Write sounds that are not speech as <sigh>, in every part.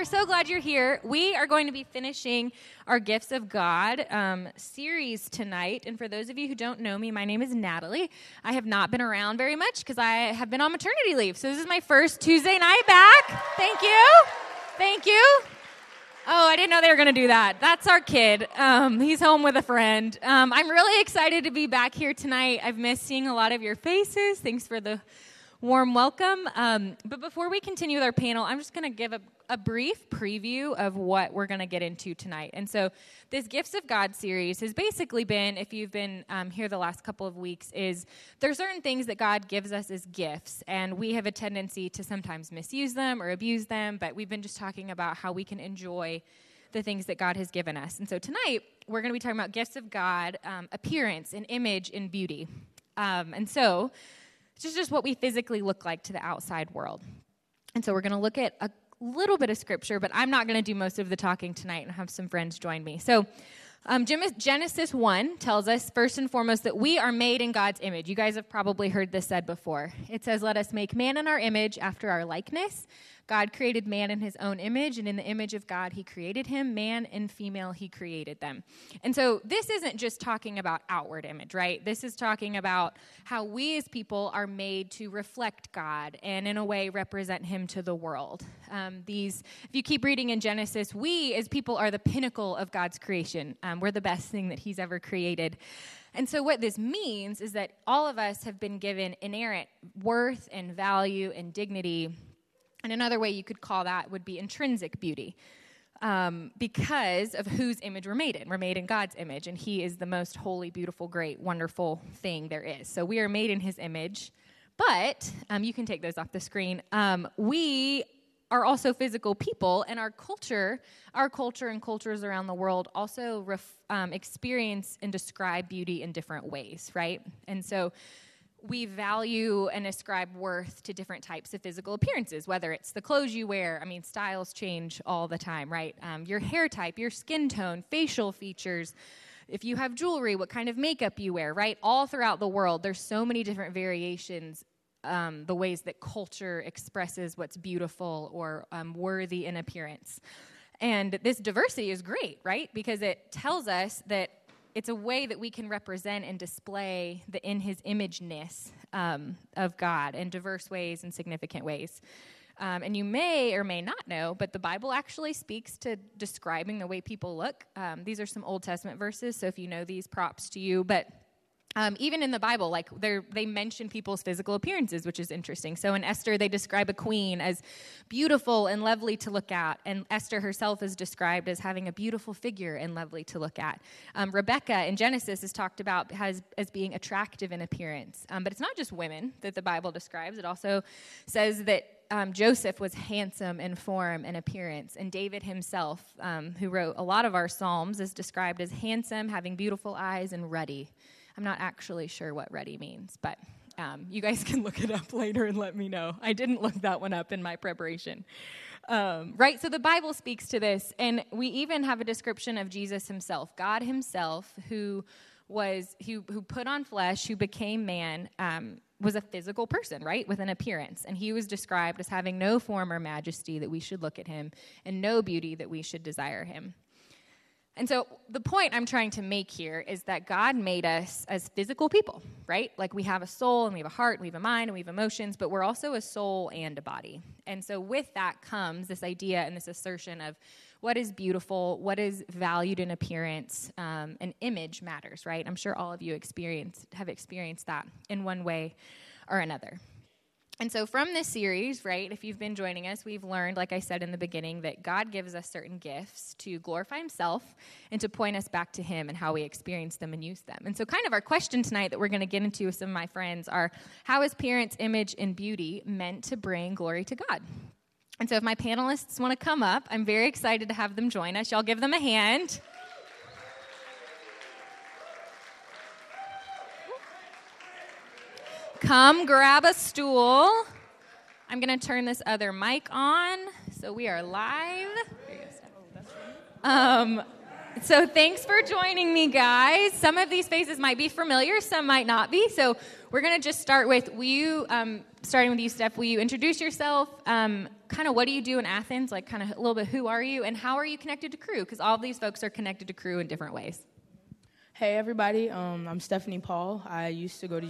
We're so glad you're here. We are going to be finishing our Gifts of God um, series tonight. And for those of you who don't know me, my name is Natalie. I have not been around very much because I have been on maternity leave. So this is my first Tuesday night back. Thank you. Thank you. Oh, I didn't know they were going to do that. That's our kid. Um, he's home with a friend. Um, I'm really excited to be back here tonight. I've missed seeing a lot of your faces. Thanks for the warm welcome. Um, but before we continue with our panel, I'm just going to give a, a, brief preview of what we're going to get into tonight. And so, this Gifts of God series has basically been, if you've been um, here the last couple of weeks, is there are certain things that God gives us as gifts, and we have a tendency to sometimes misuse them or abuse them. But we've been just talking about how we can enjoy the things that God has given us. And so tonight, we're going to be talking about gifts of God, um, appearance and image and beauty. Um, and so, it's just what we physically look like to the outside world. And so we're going to look at a little bit of scripture, but I'm not going to do most of the talking tonight and have some friends join me. So, um, Genesis 1 tells us, first and foremost, that we are made in God's image. You guys have probably heard this said before. It says, Let us make man in our image after our likeness. God created man in his own image, and in the image of God, he created him. Man and female, he created them. And so this isn't just talking about outward image, right? This is talking about how we as people are made to reflect God and, in a way, represent him to the world. Um, these, if you keep reading in Genesis, we as people are the pinnacle of God's creation. Um, we're the best thing that he's ever created. And so, what this means is that all of us have been given inerrant worth and value and dignity and another way you could call that would be intrinsic beauty. Um, because of whose image we're made in. We're made in God's image, and He is the most holy, beautiful, great, wonderful thing there is. So we are made in His image. But um, you can take those off the screen. Um, we are also physical people, and our culture, our culture and cultures around the world also ref, um, experience and describe beauty in different ways, right? And so we value and ascribe worth to different types of physical appearances, whether it's the clothes you wear. I mean, styles change all the time, right? Um, your hair type, your skin tone, facial features. If you have jewelry, what kind of makeup you wear, right? All throughout the world, there's so many different variations, um, the ways that culture expresses what's beautiful or um, worthy in appearance. And this diversity is great, right? Because it tells us that it's a way that we can represent and display the in his imageness um, of God in diverse ways and significant ways. Um, and you may or may not know, but the Bible actually speaks to describing the way people look. Um, these are some Old Testament verses, so if you know these, props to you. But um, even in the Bible, like they mention people's physical appearances, which is interesting. So in Esther, they describe a queen as beautiful and lovely to look at, and Esther herself is described as having a beautiful figure and lovely to look at. Um, Rebecca in Genesis is talked about as, as being attractive in appearance, um, but it's not just women that the Bible describes. It also says that um, Joseph was handsome in form and appearance, and David himself, um, who wrote a lot of our psalms, is described as handsome, having beautiful eyes, and ruddy. I'm not actually sure what ready means, but um, you guys <laughs> can look it up later and let me know. I didn't look that one up in my preparation. Um, right? So the Bible speaks to this, and we even have a description of Jesus himself, God himself, who was who who put on flesh, who became man. Um, was a physical person, right, with an appearance. And he was described as having no form or majesty that we should look at him, and no beauty that we should desire him. And so, the point I'm trying to make here is that God made us as physical people, right? Like we have a soul and we have a heart, and we have a mind, and we have emotions, but we're also a soul and a body. And so, with that comes this idea and this assertion of what is beautiful, what is valued in appearance, um, and image matters, right? I'm sure all of you experience, have experienced that in one way or another. And so, from this series, right, if you've been joining us, we've learned, like I said in the beginning, that God gives us certain gifts to glorify Himself and to point us back to Him and how we experience them and use them. And so, kind of our question tonight that we're going to get into with some of my friends are how is parents' image and beauty meant to bring glory to God? And so, if my panelists want to come up, I'm very excited to have them join us. Y'all give them a hand. Come grab a stool. I'm going to turn this other mic on so we are live. Um, so thanks for joining me, guys. Some of these faces might be familiar, some might not be. So we're going to just start with will you, um, starting with you, Steph, will you introduce yourself? Um, kind of what do you do in Athens? Like, kind of a little bit who are you and how are you connected to Cru? Because all of these folks are connected to Cru in different ways. Hey, everybody. Um, I'm Stephanie Paul. I used to go to.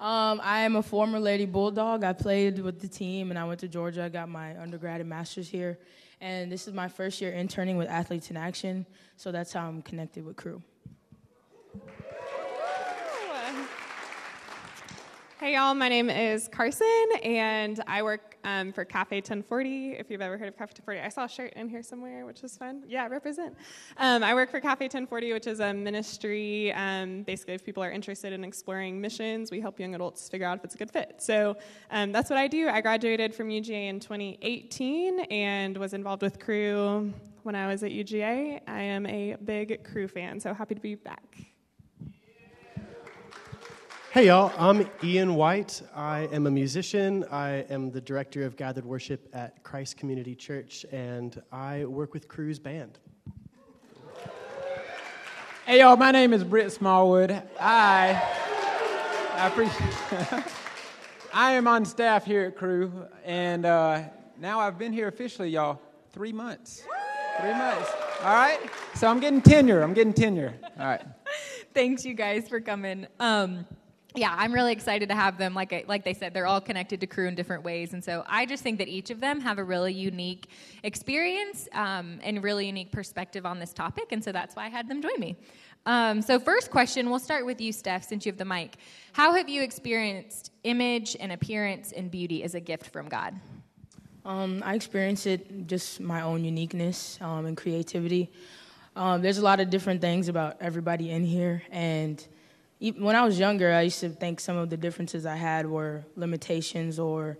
Um, I am a former Lady Bulldog. I played with the team and I went to Georgia. I got my undergrad and master's here. And this is my first year interning with Athletes in Action. So that's how I'm connected with Cru. Hey, y'all. My name is Carson, and I work um, for Cafe 1040. If you've ever heard of Cafe 1040, I saw a shirt in here somewhere, which is fun. Yeah, represent. Um, I work for Cafe 1040, which is a ministry. Um, basically, if people are interested in exploring missions, we help young adults figure out if it's a good fit. So um, that's what I do. I graduated from UGA in 2018 and was involved with Cru when I was at UGA. I am a big Cru fan, so happy to be back. Hey, y'all. I'm Ian White. I am a musician. I am the director of gathered worship at Christ Community Church, and I work with Cru's band. Hey, y'all. My name is Britt Smallwood. I, I appreciate. <laughs> I am on staff here at Cru, and uh, now I've been here officially, y'all, three months. Three months. All right. So I'm getting tenure. I'm getting tenure. All right. <laughs> Thanks, you guys, for coming. Um, yeah, I'm really excited to have them. Like like they said, they're all connected to Cru in different ways, and so I just think that each of them have a really unique experience um, and really unique perspective on this topic, and so that's why I had them join me. Um, so, first question, we'll start with you, Steph, since you have the mic. How have you experienced image and appearance and beauty as a gift from God? Um, I experience it just my own uniqueness um, and creativity. Um, there's a lot of different things about everybody in here, and when I was younger, I used to think some of the differences I had were limitations or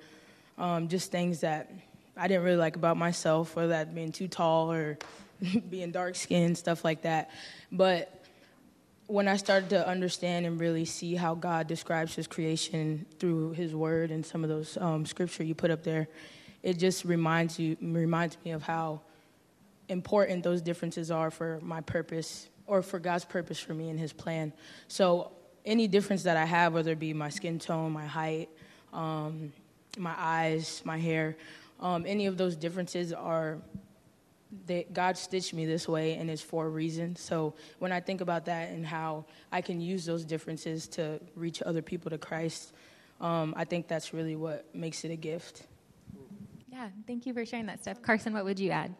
um, just things that I didn't really like about myself, whether that being too tall or <laughs> being dark skinned, stuff like that. But when I started to understand and really see how God describes His creation through His Word and some of those um, scripture you put up there, it just reminds you reminds me of how important those differences are for my purpose or for God's purpose for me and His plan. So any difference that I have, whether it be my skin tone, my height, um, my eyes, my hair, um, any of those differences are God stitched me this way and it's for a reason. So when I think about that and how I can use those differences to reach other people to Christ, um, I think that's really what makes it a gift. Yeah, thank you for sharing that, Steph. Carson, what would you add?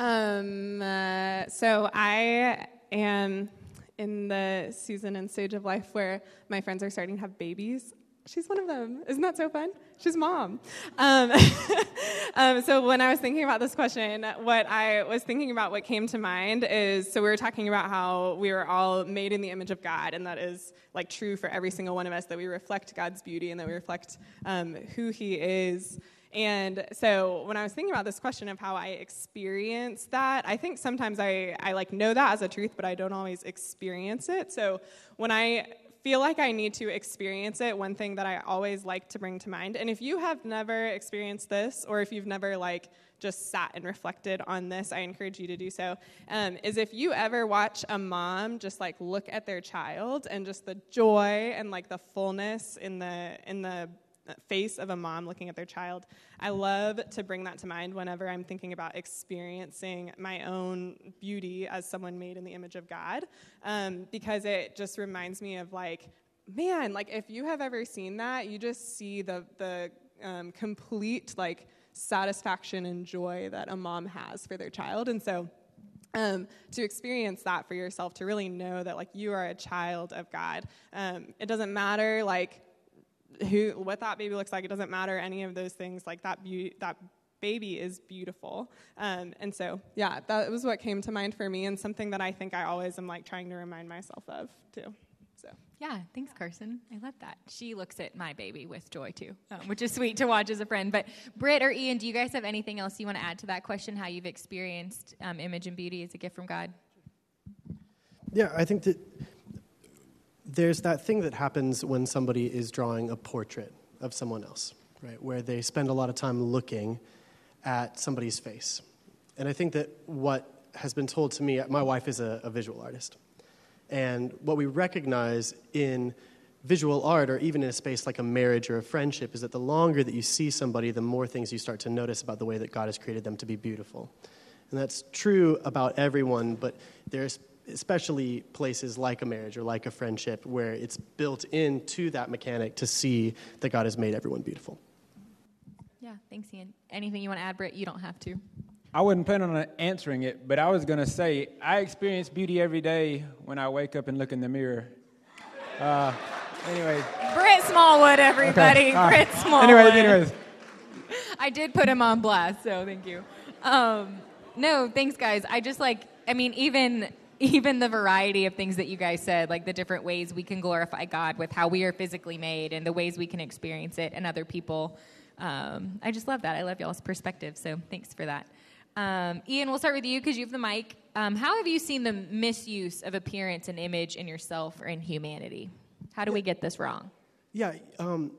Um, uh, so I am in the season and stage of life where my friends are starting to have babies. She's one of them. Isn't that so fun? She's mom. Um, <laughs> um, so when I was thinking about this question, what I was thinking about, what came to mind is so we were talking about how we were all made in the image of God, and that is like true for every single one of us that we reflect God's beauty and that we reflect um, who He is. And so when I was thinking about this question of how I experience that, I think sometimes I, I like know that as a truth, but I don't always experience it. So when I feel like I need to experience it, one thing that I always like to bring to mind, and if you have never experienced this, or if you've never like just sat and reflected on this, I encourage you to do so. Um, is if you ever watch a mom just like look at their child and just the joy and like the fullness in the in the face of a mom looking at their child. I love to bring that to mind whenever I'm thinking about experiencing my own beauty as someone made in the image of God, um, because it just reminds me of like, man, like if you have ever seen that, you just see the the um, complete like satisfaction and joy that a mom has for their child, and so. Um, to experience that for yourself, to really know that like you are a child of God. Um, it doesn't matter like who what that baby looks like. It doesn't matter any of those things. Like that be- that baby is beautiful. Um, and so yeah, that was what came to mind for me, and something that I think I always am like trying to remind myself of too. So Yeah, thanks, Carson. I love that. She looks at my baby with joy too, um, which is sweet to watch as a friend. But Britt or Ian, do you guys have anything else you want to add to that question? How you've experienced um, image and beauty as a gift from God? Yeah, I think that there's that thing that happens when somebody is drawing a portrait of someone else, right? Where they spend a lot of time looking at somebody's face. And I think that what has been told to me, my wife is a, a visual artist. And what we recognize in visual art, or even in a space like a marriage or a friendship, is that the longer that you see somebody, the more things you start to notice about the way that God has created them to be beautiful. And that's true about everyone, but there's especially places like a marriage or like a friendship where it's built into that mechanic to see that God has made everyone beautiful. Yeah, thanks, Ian. Anything you want to add, Britt? You don't have to. I wasn't planning on answering it, but I was going to say I experience beauty every day when I wake up and look in the mirror. Uh, anyways. Britt Smallwood, everybody. Okay. Right. Britt Smallwood. Anyways, anyways. I did put him on blast, so thank you. Um, no, thanks, guys. I just like, I mean, even even the variety of things that you guys said, like the different ways we can glorify God with how we are physically made and the ways we can experience it and other people. Um, I just love that. I love y'all's perspective, so thanks for that. Um, Ian, we'll start with you because you have the mic. Um, how have you seen the misuse of appearance and image in yourself or in humanity? How do we get this wrong? Yeah, um,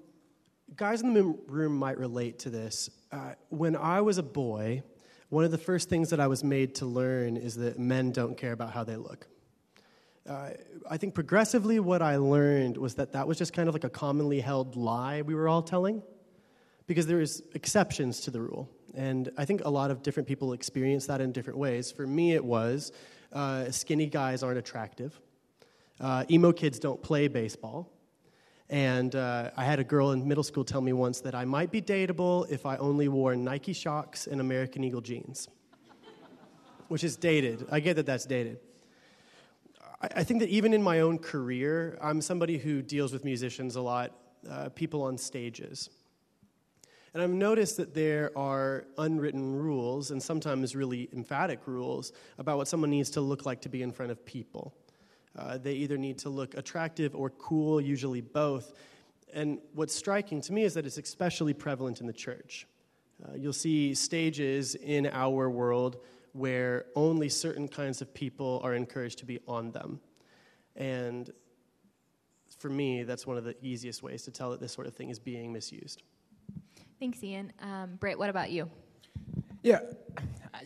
guys in the room might relate to this. Uh, when I was a boy, one of the first things that I was made to learn is that men don't care about how they look. Uh, I think progressively, what I learned was that that was just kind of like a commonly held lie we were all telling, because there is exceptions to the rule. And I think a lot of different people experience that in different ways. For me, it was uh, skinny guys aren't attractive, uh, emo kids don't play baseball. And uh, I had a girl in middle school tell me once that I might be dateable if I only wore Nike Shox and American Eagle jeans, which is dated. I get that that's dated. I, I think that even in my own career, I'm somebody who deals with musicians a lot, uh, people on stages. And I've noticed that there are unwritten rules, and sometimes really emphatic rules, about what someone needs to look like to be in front of people. Uh, they either need to look attractive or cool, usually both. And what's striking to me is that it's especially prevalent in the church. Uh, you'll see stages in our world where only certain kinds of people are encouraged to be on them. And for me, that's one of the easiest ways to tell that this sort of thing is being misused. Thanks, Ian. Um, Britt, what about you? Yeah.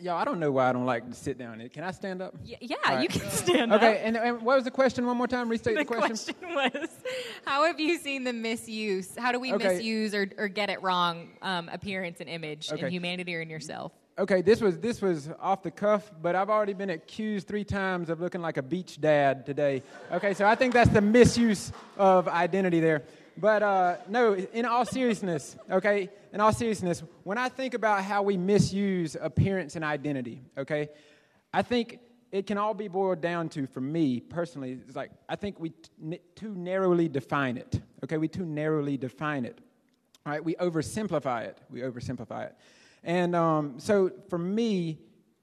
Y'all, I don't know why I don't like to sit down. Can I stand up? Y- yeah, right. you can stand up. Okay, and, and, what was the question one more time? Restate the, the question. question was How have you seen the misuse? How do we okay. misuse or, or get it wrong um, appearance and image okay. in humanity or in yourself? Okay, this was this was off the cuff, but I've already been accused three times of looking like a beach dad today. Okay, so I think that's the misuse of identity there. But uh, no, in all seriousness, okay, in all seriousness, when I think about how we misuse appearance and identity, okay, I think it can all be boiled down to, for me personally, it's like I think we t- too narrowly define it. Okay, we too narrowly define it. All right, we oversimplify it. We oversimplify it. And um, so for me,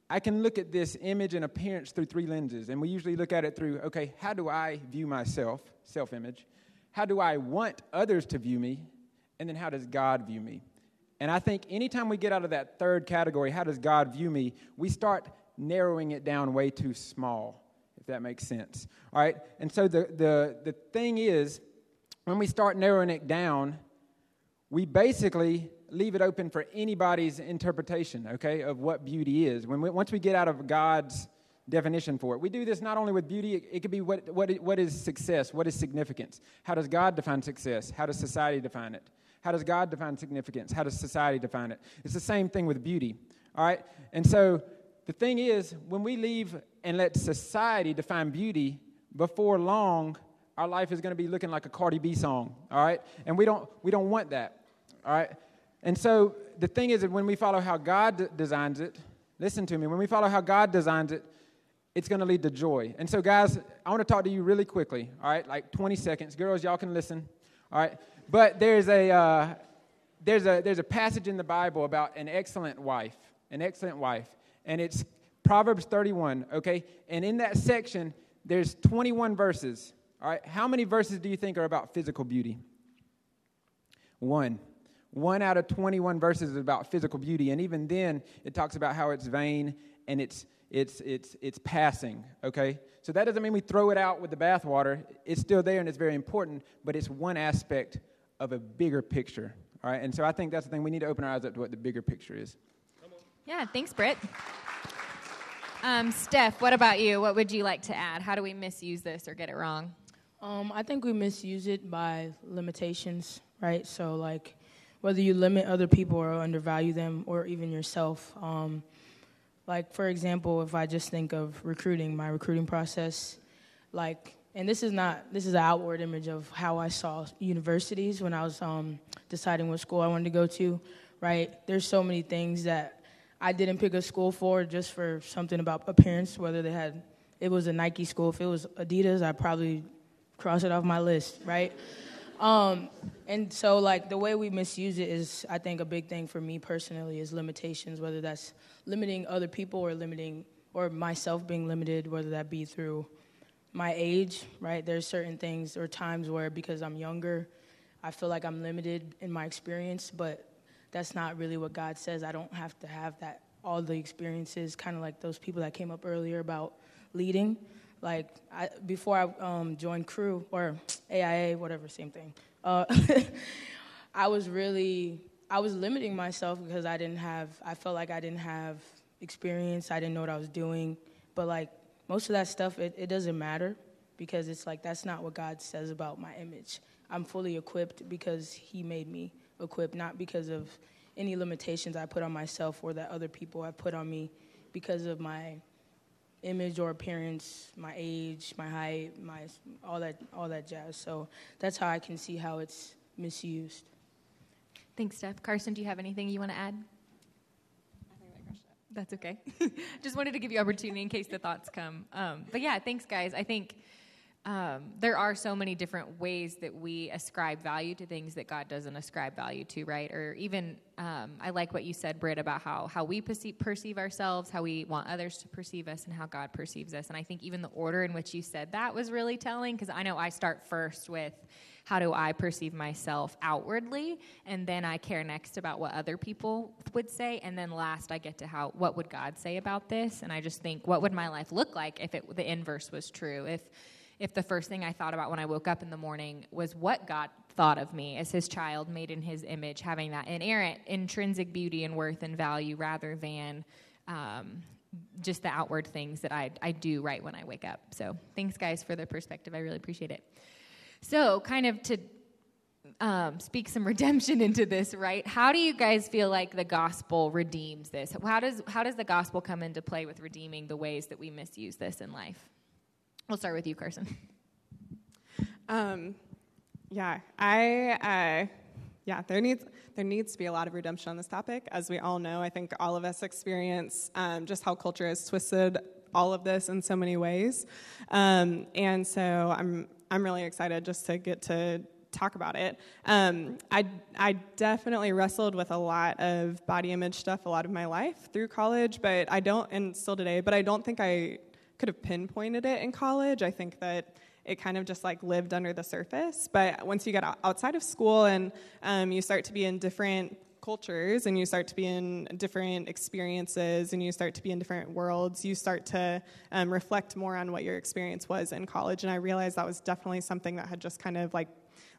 I can look at this image and appearance through three lenses. And we usually look at it through okay, how do I view myself, self image? How do I want others to view me? And then how does God view me? And I think anytime we get out of that third category, how does God view me, we start narrowing it down way too small, if that makes sense. All right? And so the, the, the thing is, when we start narrowing it down, we basically leave it open for anybody's interpretation, okay, of what beauty is. When we, once we get out of God's definition for it. We do this not only with beauty, it, it could be what, what, what is success? What is significance? How does God define success? How does society define it? How does God define significance? How does society define it? It's the same thing with beauty, all right? And so the thing is, when we leave and let society define beauty, before long, our life is going to be looking like a Cardi B song, all right? And we don't, we don't want that, all right? And so the thing is that when we follow how God d- designs it, listen to me, when we follow how God designs it, it's going to lead to joy. And so, guys, I want to talk to you really quickly, all right? Like 20 seconds. Girls, y'all can listen, all right? But there's a, uh, there's, a, there's a passage in the Bible about an excellent wife, an excellent wife. And it's Proverbs 31, okay? And in that section, there's 21 verses, All right, how many verses do you think are about physical beauty? One. One out of 21 verses is about physical beauty, and even then, it talks about how it's vain and it's, it's, it's, it's passing, okay? So that doesn't mean we throw it out with the bathwater. It's still there and it's very important, but it's one aspect of a bigger picture, all right? And so I think that's the thing. We need to open our eyes up to what the bigger picture is. Yeah, thanks, Britt. Um, Steph, what about you? What would you like to add? How do we misuse this or get it wrong? Um, I think we misuse it by limitations, right? So, like, whether you limit other people or undervalue them, or even yourself. Um, like, for example, if I just think of recruiting, my recruiting process, like, and this is not, this is an outward image of how I saw universities when I was um, deciding what school I wanted to go to, right? There's so many things that I didn't pick a school for just for something about appearance, whether they had, it was a Nike school. If it was Adidas, I'd probably cross it off my list, right? Um, and so, like, the way we misuse it is, I think, a big thing for me personally is limitations, whether that's limiting other people or limiting, or myself being limited, whether that be through my age, right? There's certain things or times where because I'm younger, I feel like I'm limited in my experience, but that's not really what God says. I don't have to have that all the experiences, kind of like those people that came up earlier about leading. Like I, before I um, joined Cru or AIA, whatever, same thing. Uh, <laughs> I was really I was limiting myself because I didn't have. I felt like I didn't have experience. I didn't know what I was doing. But like most of that stuff, it, it doesn't matter because it's like that's not what God says about my image. I'm fully equipped because He made me equipped, not because of any limitations I put on myself or that other people have put on me because of my image or appearance, my age, my height, my all that all that jazz. So that's how I can see how it's misused. Thanks, Steph. Carson, do you have anything you want to add? That's okay. <laughs> Just wanted to give you opportunity in case the thoughts come. Um, but yeah, thanks, guys. I think um, there are so many different ways that we ascribe value to things that God doesn't ascribe value to, right? Or even, um, I like what you said, Britt, about how, how we perceive, perceive ourselves, how we want others to perceive us, and how God perceives us. And I think even the order in which you said that was really telling, because I know I start first with how do I perceive myself outwardly, and then I care next about what other people would say, and then last I get to how what would God say about this, and I just think what would my life look like if it, the inverse was true, if if the first thing I thought about when I woke up in the morning was what God thought of me as his child made in his image, having that inerrant, intrinsic beauty and worth and value rather than um, just the outward things that I, I do right when I wake up. So thanks, guys, for the perspective. I really appreciate it. So, kind of to um, speak some <laughs> redemption into this, right? How do you guys feel like the gospel redeems this? How does how does the gospel come into play with redeeming the ways that we misuse this in life? We'll start with you, Carson. Um, yeah, I. Uh, yeah, there needs there needs to be a lot of redemption on this topic, as we all know. I think all of us experience um, just how culture has twisted all of this in so many ways, um, and so I'm I'm really excited just to get to talk about it. Um, I I definitely wrestled with a lot of body image stuff a lot of my life through college, but I don't and still today. But I don't think I could have pinpointed it in college. I think that it kind of just like lived under the surface. But once you get outside of school and um, you start to be in different cultures and you start to be in different experiences and you start to be in different worlds, you start to um, reflect more on what your experience was in college. And I realized that was definitely something that had just kind of like,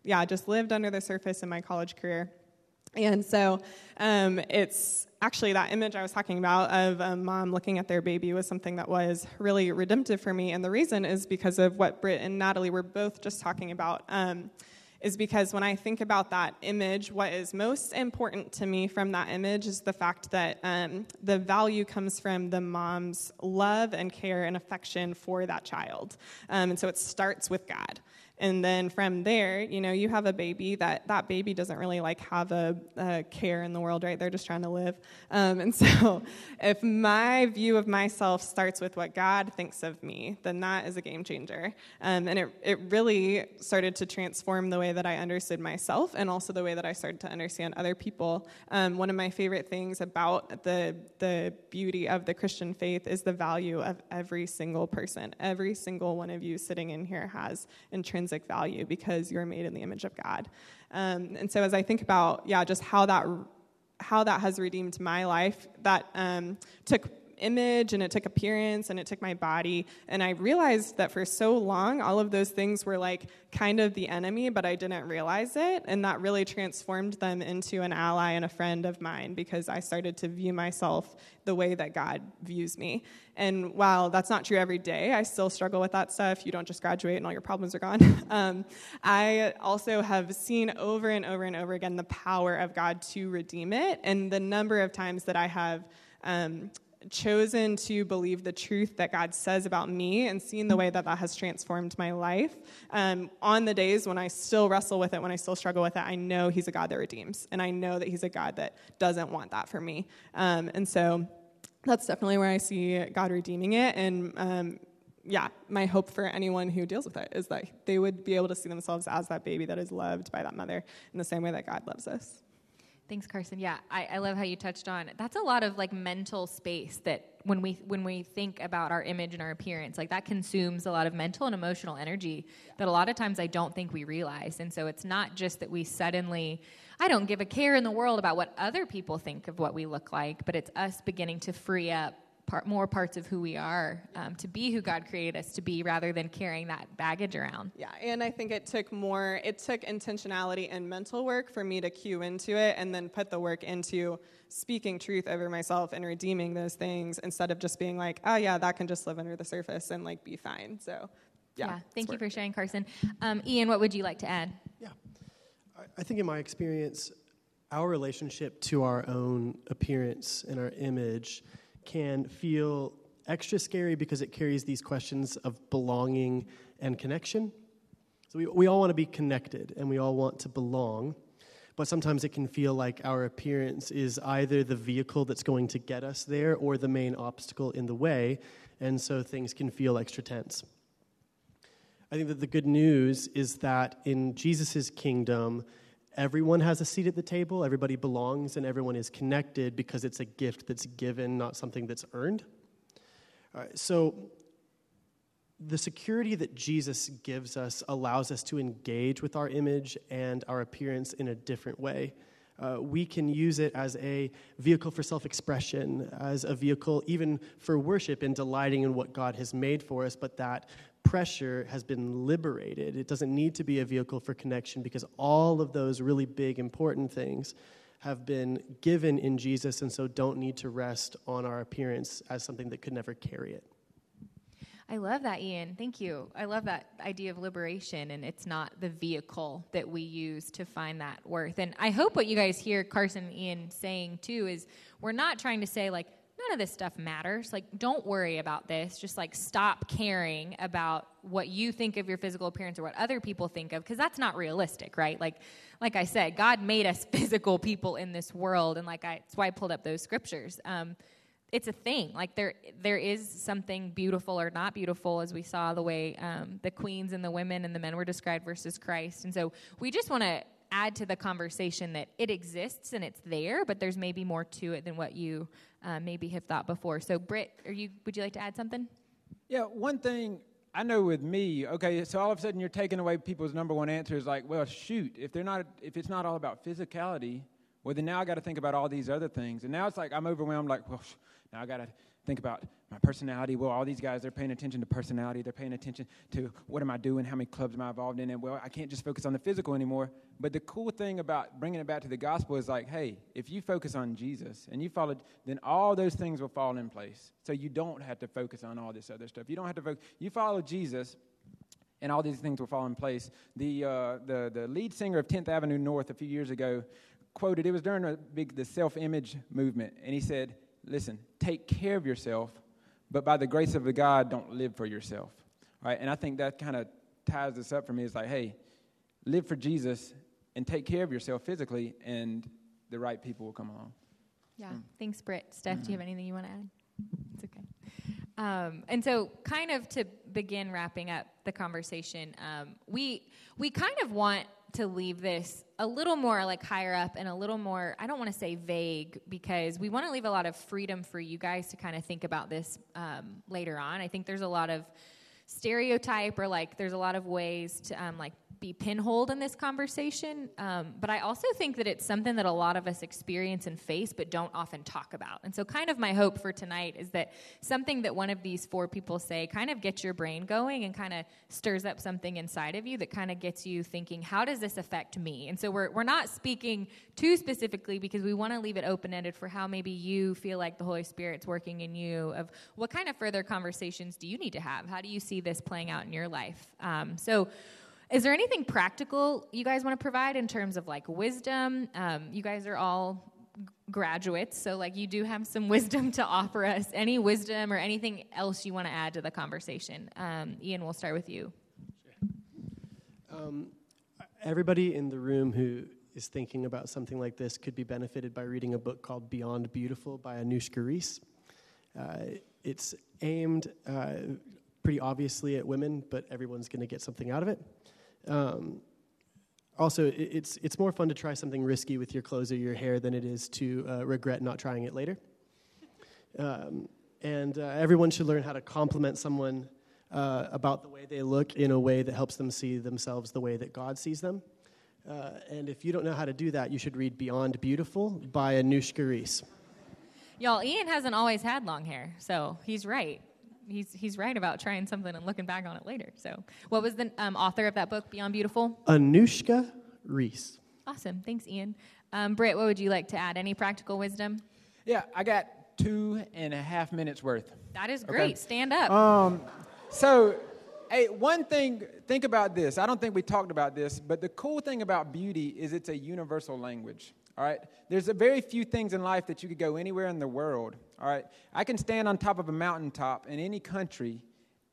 yeah, just lived under the surface in my college career. And so um, it's actually that image I was talking about of a mom looking at their baby was something that was really redemptive for me. And the reason is because of what Britt and Natalie were both just talking about. Um, is because when I think about that image, what is most important to me from that image is the fact that um, the value comes from the mom's love and care and affection for that child. Um, and so it starts with God. And then from there, you know, you have a baby that that baby doesn't really like have a, a care in the world, right? They're just trying to live. Um, and <laughs> so if my view of myself starts with what God thinks of me, then that is a game changer. Um, and it, it really started to transform the way that I understood myself and also the way that I started to understand other people. Um, one of my favorite things about the, the beauty of the Christian faith is the value of every single person. Every single one of you sitting in here has intrinsic intrinsic value because you're made in the image of God. Um, and so as I think about, yeah, just how that how that has redeemed my life, that um, took image and it took appearance and it took my body. And I realized that for so long, all of those things were like kind of the enemy, but I didn't realize it. And that really transformed them into an ally and a friend of mine because I started to view myself the way that God views me. And while that's not true every day, I still struggle with that stuff. You don't just graduate and all your problems are gone. <laughs> um, I also have seen over and over and over again the power of God to redeem it. And the number of times that I have um, chosen to believe the truth that God says about me and seeing the way that that has transformed my life. Um, on the days when I still wrestle with it, when I still struggle with it, I know He's a God that redeems, and I know that He's a God that doesn't want that for me. Um, and so that's definitely where I see God redeeming it. And um, yeah, my hope for anyone who deals with it is that they would be able to see themselves as that baby that is loved by that mother in the same way that God loves us. Thanks, Carson. Yeah, I, I, love how you touched on. That's a lot of like mental space that when we when we think about our image and our appearance, like that consumes a lot of mental and emotional energy that a lot of times I don't think we realize. And so it's not just that we suddenly, I don't give a care in the world about what other people think of what we look like, but it's us beginning to free up part, more parts of who we are um, to be who God created us to be rather than carrying that baggage around. Yeah, and I think it took more, it took intentionality and mental work for me to cue into it and then put the work into speaking truth over myself and redeeming those things instead of just being like, oh yeah, that can just live under the surface and like be fine. So, yeah. yeah thank you for sharing, Carson. Um, Ian, what would you like to add? Yeah, I think in my experience, our relationship to our own appearance and our image can feel extra scary because it carries these questions of belonging and connection. So we, we all want to be connected and we all want to belong, but sometimes it can feel like our appearance is either the vehicle that's going to get us there or the main obstacle in the way, and so things can feel extra tense. I think that the good news is that in Jesus' kingdom, everyone has a seat at the table, everybody belongs, and everyone is connected because it's a gift that's given, not something that's earned. so, the security that Jesus gives us allows us to engage with our image and our appearance in a different way. Uh, we can use it as a vehicle for self expression, as a vehicle even for worship and delighting in what God has made for us, but that pressure has been liberated. It doesn't need to be a vehicle for connection because all of those really big, important things have been given in Jesus and so don't need to rest on our appearance as something that could never carry it. I love that, Ian. Thank you. I love that idea of liberation, and it's not the vehicle that we use to find that worth. And I hope what you guys hear Carson and Ian saying too is we're not trying to say, like, none of this stuff matters. Like, don't worry about this. Just like stop caring about what you think of your physical appearance or what other people think of, because that's not realistic, right? Like, like I said, God made us <laughs> physical people in this world, and like I, that's why I pulled up those scriptures. Um, it's a thing. Like there, there is something beautiful or not beautiful, as we saw the way um, the queens and the women and the men were described versus Christ. And so we just want to add to the conversation that it exists and it's there, but there's maybe more to it than what you uh, maybe have thought before. So, Britt, are you? Would you like to add something? Yeah, one thing I know with me. Okay, so all of a sudden you're taking away people's number one answer is like, well, shoot, if they're not, if it's not all about physicality, well, then now I got to think about all these other things, and now it's like I'm overwhelmed. Like, well, now I got to think about my personality. Well, all these guys, they're paying attention to personality. They're paying attention to what am I doing? How many clubs am I involved in? And well, I can't just focus on the physical anymore. But the cool thing about bringing it back to the gospel is like, hey, if you focus on Jesus and you follow, then all those things will fall in place. So you don't have to focus on all this other stuff. You don't have to focus. You follow Jesus, and all these things will fall in place. The, uh, the, the lead singer of 10th Avenue North a few years ago quoted, it was during a big, the self image movement, and he said, listen, take care of yourself, but by the grace of God, don't live for yourself. Right? And I think that kind of ties this up for me It's like, hey, live for Jesus and take care of yourself physically, and the right people will come along. Yeah. Mm. Thanks, Britt. Steph, do you have mm-hmm. anything you want to add? It's okay. Um, and so, kind of to begin wrapping up the conversation, um, we we kind of want to leave this a little more like higher up and a little more i don't want to say vague because we want to leave a lot of freedom for you guys to kind of think about this um, later on. I think there's a lot of stereotype or like there's a lot of ways to um, like be pinholed in this conversation. Um, but I also think that it's something that a lot of us experience and face, but don't often talk about. And so, kind of my hope for tonight is that something that one of these four people say kind of gets your brain going and kind of stirs up something inside of you that kind of gets you thinking, how does this affect me? And so, we're, we're not speaking too specifically because we want to leave it open ended for how maybe you feel like the Holy Spirit's working in you, of what kind of further conversations do you need to have? How do you see this playing out in your life? Um, so, is there anything practical you guys want to provide in terms of like wisdom? Um, you guys are all graduates, so like you do have some <laughs> wisdom to offer us. Any wisdom or anything else you want to add to the conversation? Um, Ian, we'll start with you. Um, everybody in the room who is thinking about something like this could be benefited by reading a book called Beyond Beautiful by Anushka Rees. Uh, it's aimed uh, pretty obviously at women, but everyone's going to get something out of it. Um, also, it's, it's more fun to try something risky with your clothes or your hair than it is to uh, regret not trying it later. Um, and uh, everyone should learn how to compliment someone uh, about the way they look in a way that helps them see themselves the way that God sees them. Uh, and if you don't know how to do that, you should read Beyond Beautiful by Anushka Rees. Y'all, Ian hasn't always had long hair, so he's right he's he's right about trying something and looking back on it later. So, what was the um, author of that book, Beyond Beautiful? Anushka Rees. Awesome, thanks, Ian. Um, Britt, what would you like to add? Any practical wisdom? Yeah, I got two and a half minutes worth. That is great. Okay. Stand up. Um, so, hey, one thing. Think about this. I don't think we talked about this, but the cool thing about beauty is it's a universal language. All right? There's a very few things in life that you could go anywhere in the world. All right? I can stand on top of a mountaintop in any country,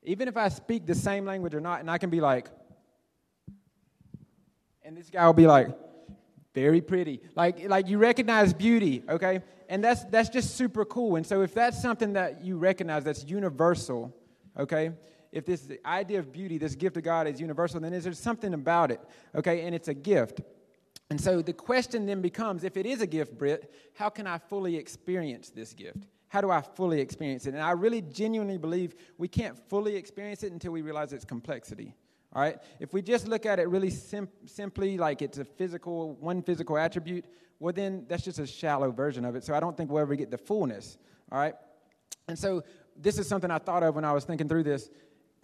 even if I speak the same language or not, and I can be like, and this guy will be like, very pretty. Like, like you recognize beauty, okay? And that's, that's just super cool. And so if that's something that you recognize that's universal, okay? If this idea of beauty, this gift of God is universal, then is there something about it, okay? And it's a gift. And so the question then becomes if it is a gift, Britt, how can I fully experience this gift? How do I fully experience it? And I really genuinely believe we can't fully experience it until we realize its complexity. All right? If we just look at it really sim- simply like it's a physical, one physical attribute, well, then that's just a shallow version of it. So I don't think we'll ever get the fullness. All right? And so this is something I thought of when I was thinking through this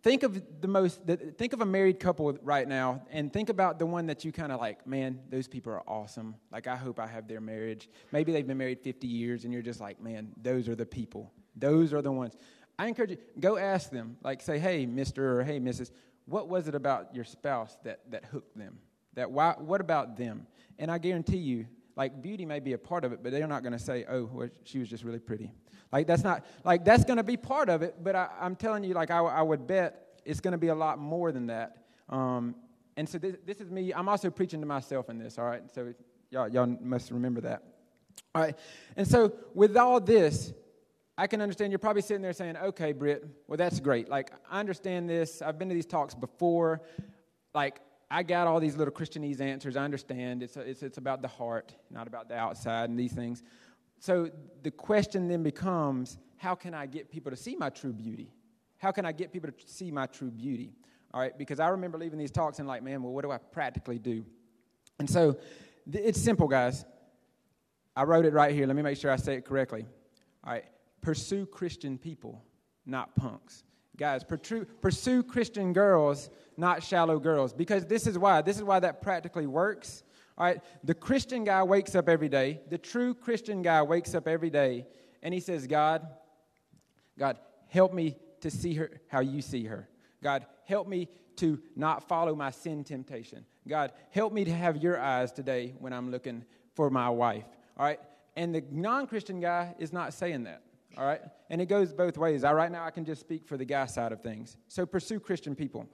think of the most think of a married couple right now and think about the one that you kind of like man those people are awesome. Like i hope i have their marriage. Maybe they've been married 50 years and you're just like man those are the people. Those are the ones. I encourage you go ask them like say hey mr or hey mrs what was it about your spouse that that hooked them? That why what about them? And i guarantee you like beauty may be a part of it but they're not going to say oh well, she was just really pretty like that's not like that's going to be part of it, but I, am telling you, like I, I, would bet it's going to be a lot more than that. Um, and so this, this is me. I'm also preaching to myself in this. All right, so y'all y'all must remember that. All right, and so with all this, I can understand you're probably sitting there saying, "Okay, Britt, well that's great. Like I understand this. I've been to these talks before. Like I got all these little Christianese answers. I understand. It's, it's, it's about the heart, not about the outside and these things. So the question then becomes how can I get people to see my true beauty? How can I get people to see my true beauty? All right, because I remember leaving these talks and like, man, well, what do I practically do? And so it's simple, guys. I wrote it right here. Let me make sure I say it correctly. All right, pursue Christian people, not punks. Guys, pursue Christian girls, not shallow girls. Because this is why. This is why that practically works all right, the Christian guy wakes up every day. The true Christian guy wakes up every day and he says, God, God, help me to see her how you see her. God, help me to not follow my sin temptation. God, help me to have your eyes today when I'm looking for my wife. All right? And the non Christian guy is not saying that. All right? And it goes both ways. I, right now, I can just speak for the guy side of things. So pursue Christian people.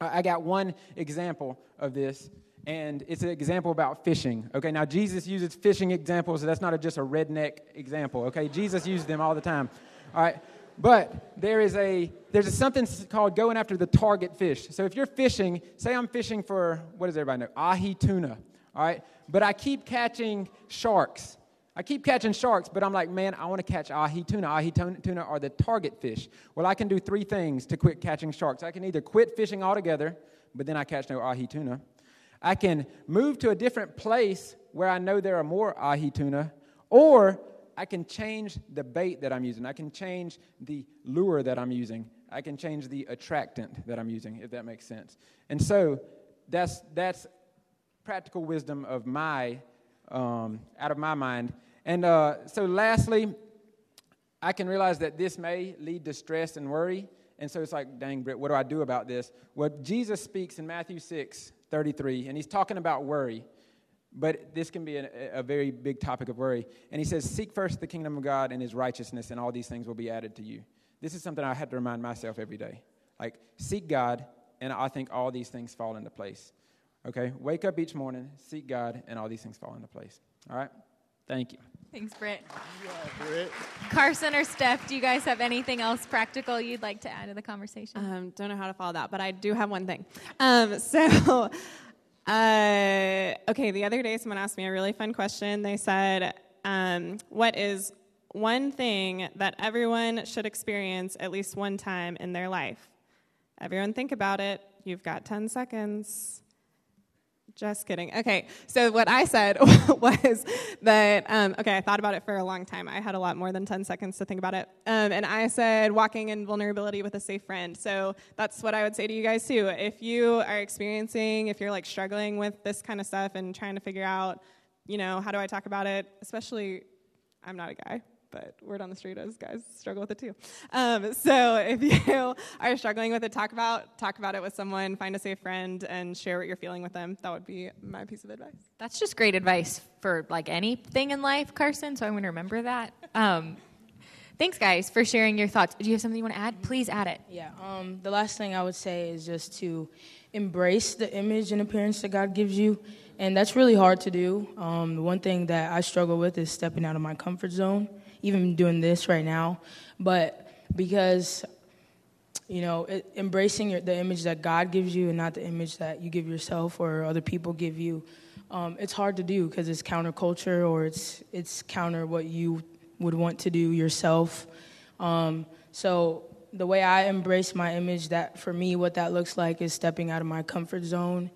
I got one example of this, and it's an example about fishing. Okay, now Jesus uses fishing examples, so that's not a, just a redneck example. Okay, Jesus uses them all the time. All right, but there is a there's a, something called going after the target fish. So if you're fishing, say I'm fishing for what does everybody know? Ahi tuna. All right, but I keep catching sharks. I keep catching sharks, but I'm like, man, I want to catch ahi tuna. Ahi tuna are the target fish. Well, I can do three things to quit catching sharks. I can either quit fishing altogether, but then I catch no ahi tuna. I can move to a different place where I know there are more ahi tuna, or I can change the bait that I'm using. I can change the lure that I'm using. I can change the attractant that I'm using, if that makes sense. And so that's, that's practical wisdom of my, um, out of my mind. And uh, so, lastly, I can realize that this may lead to stress and worry. And so it's like, dang, Britt, what do I do about this? Well, Jesus speaks in Matthew 6 33, and he's talking about worry. But this can be a, a, very big topic of worry. And he says, Seek first the kingdom of God and his righteousness, and all these things will be added to you. This is something I had to remind myself every day. Like, seek God, and I think all these things fall into place. Okay? Wake up each morning, seek God, and all these things fall into place. All right? Thank you. Thanks, Britt. Yeah, Carson or Steph, do you guys have anything else practical you'd like to add to the conversation? Um, don't know how to follow that, but I do have one thing. Um, <laughs> so, uh, okay, the other day someone asked me a really fun question. They said, um, What is one thing that everyone should experience at least one time in their life? Everyone think about it. You've got 10 seconds. Just kidding. Okay, so what I said <laughs> was that, um, okay, I thought about it for a long time. I had a lot more than 10 seconds to think about it. Um, and I said walking in vulnerability with a safe friend. So that's what I would say to you guys too. If you are experiencing, if you're like struggling with this kind of stuff and trying to figure out, you know, how do I talk about it, especially, I'm not a guy but word on the street is guys struggle with it too. Um, so if you <laughs> are struggling with it, talk about talk about it with someone, find a safe friend, and share what you're feeling with them. That would be my piece of advice. That's just great advice for like anything in life, Carson. So I'm going to remember that. Um, thanks, guys, for sharing your thoughts. Do you have something you want to add? Please add it. Yeah. Um, the last thing I would say is just to embrace the image and appearance that God gives you. And that's really hard to do. Um, one thing that I struggle with is stepping out of my comfort zone even doing this right now. But because, you know, it, embracing your, the image that God gives you and not the image that you give yourself or other people give you, um, it's hard to do because it's counterculture or it's, it's counter what you would want to do yourself. Um, so the way I embrace my image, that for me, what that looks like is stepping out of my comfort zone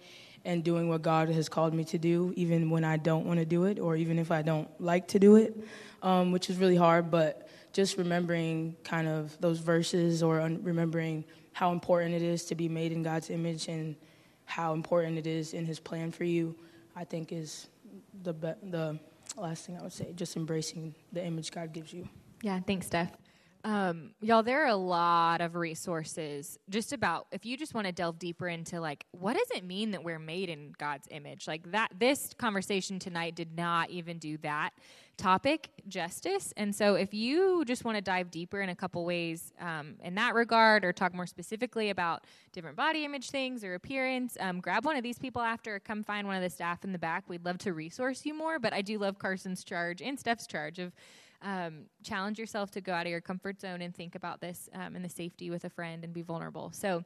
and doing what God has called me to do, even when I don't want to do it, or even if I don't like to do it um, which is really hard, but just remembering kind of those verses or un- remembering how important it is to be made in God's image and how important it is in His plan for you, I think is the be- the last thing I would say. Just embracing the image God gives you. Yeah, thanks, Steph. Um, y'all, there are a lot of resources just about if you just want to delve deeper into like what does it mean that we're made in God's image? Like that this conversation tonight did not even do that topic justice. And so, if you just want to dive deeper in a couple ways um, in that regard, or talk more specifically about different body image things or appearance, um, grab one of these people after. Come find one of the staff in the back. We'd love to resource you more. But I do love Carson's charge and Steph's charge of um, challenge yourself to go out of your comfort zone and think about this um, and the safety with a friend and be vulnerable. So.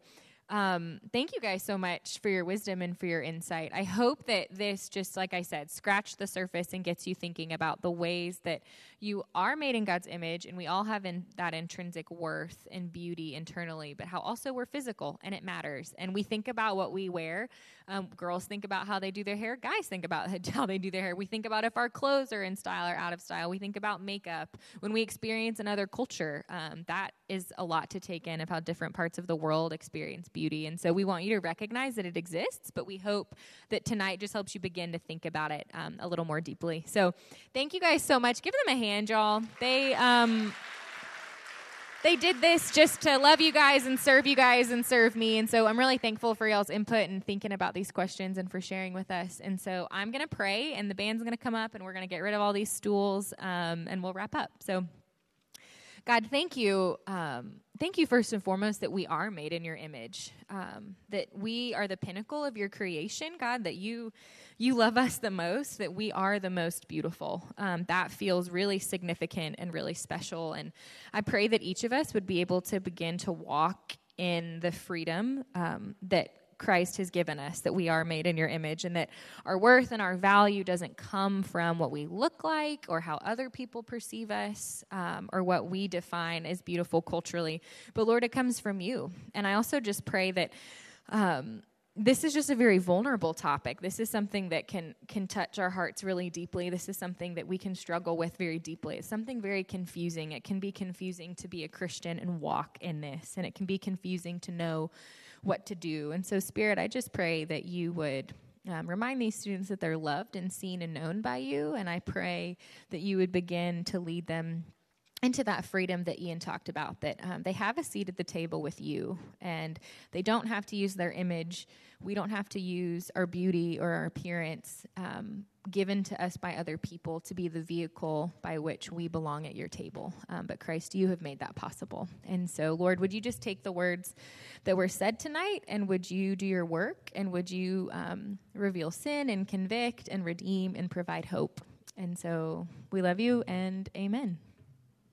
Um, thank you guys so much for your wisdom and for your insight. I hope that this, just like I said, scratched the surface and gets you thinking about the ways that you are made in God's image, and we all have in that intrinsic worth and beauty internally, but how also we're physical and it matters. And we think about what we wear. Um, girls think about how they do their hair. Guys think about <laughs> how they do their hair. We think about if our clothes are in style or out of style. We think about makeup. When we experience another culture, um, that is a lot to take in of how different parts of the world experience beauty. And so we want you to recognize that it exists, but we hope that tonight just helps you begin to think about it um, a little more deeply. So thank you guys so much. Give them a hand, y'all. They, um, they did this just to love you guys and serve you guys and serve me. And so I'm really thankful for y'all's input and thinking about these questions and for sharing with us. And so I'm going to pray, and the band's going to come up, and we're going to get rid of all these stools, um, and we'll wrap up. So God, thank you. Um, thank you first and foremost that we are made in your image, um, that we are the pinnacle of your creation, God. That you you love us the most, that we are the most beautiful. Um, that feels really significant and really special. And I pray that each of us would be able to begin to walk in the freedom um, that Christ has given us, that we are made in your image, and that our worth and our value doesn't come from what we look like or how other people perceive us um, or what we define as beautiful culturally. But Lord, it comes from you. And I also just pray that. Um, this is just a very vulnerable topic. This is something that can can touch our hearts really deeply. This is something that we can struggle with very deeply. It's something very confusing. It can be confusing to be a Christian and walk in this, and it can be confusing to know what to do. And so, Spirit, I just pray that you would um, remind these students that they're loved and seen and known by you. And I pray that you would begin to lead them into that freedom that Ian talked about, that um, they have a seat at the table with you and they don't have to use their image. We don't have to use our beauty or our appearance um, given to us by other people to be the vehicle by which we belong at your table. Um, but Christ, you have made that possible. And so, Lord, would you just take the words that were said tonight and would you do your work and would you um, reveal sin and convict and redeem and provide hope? And so we love you and amen.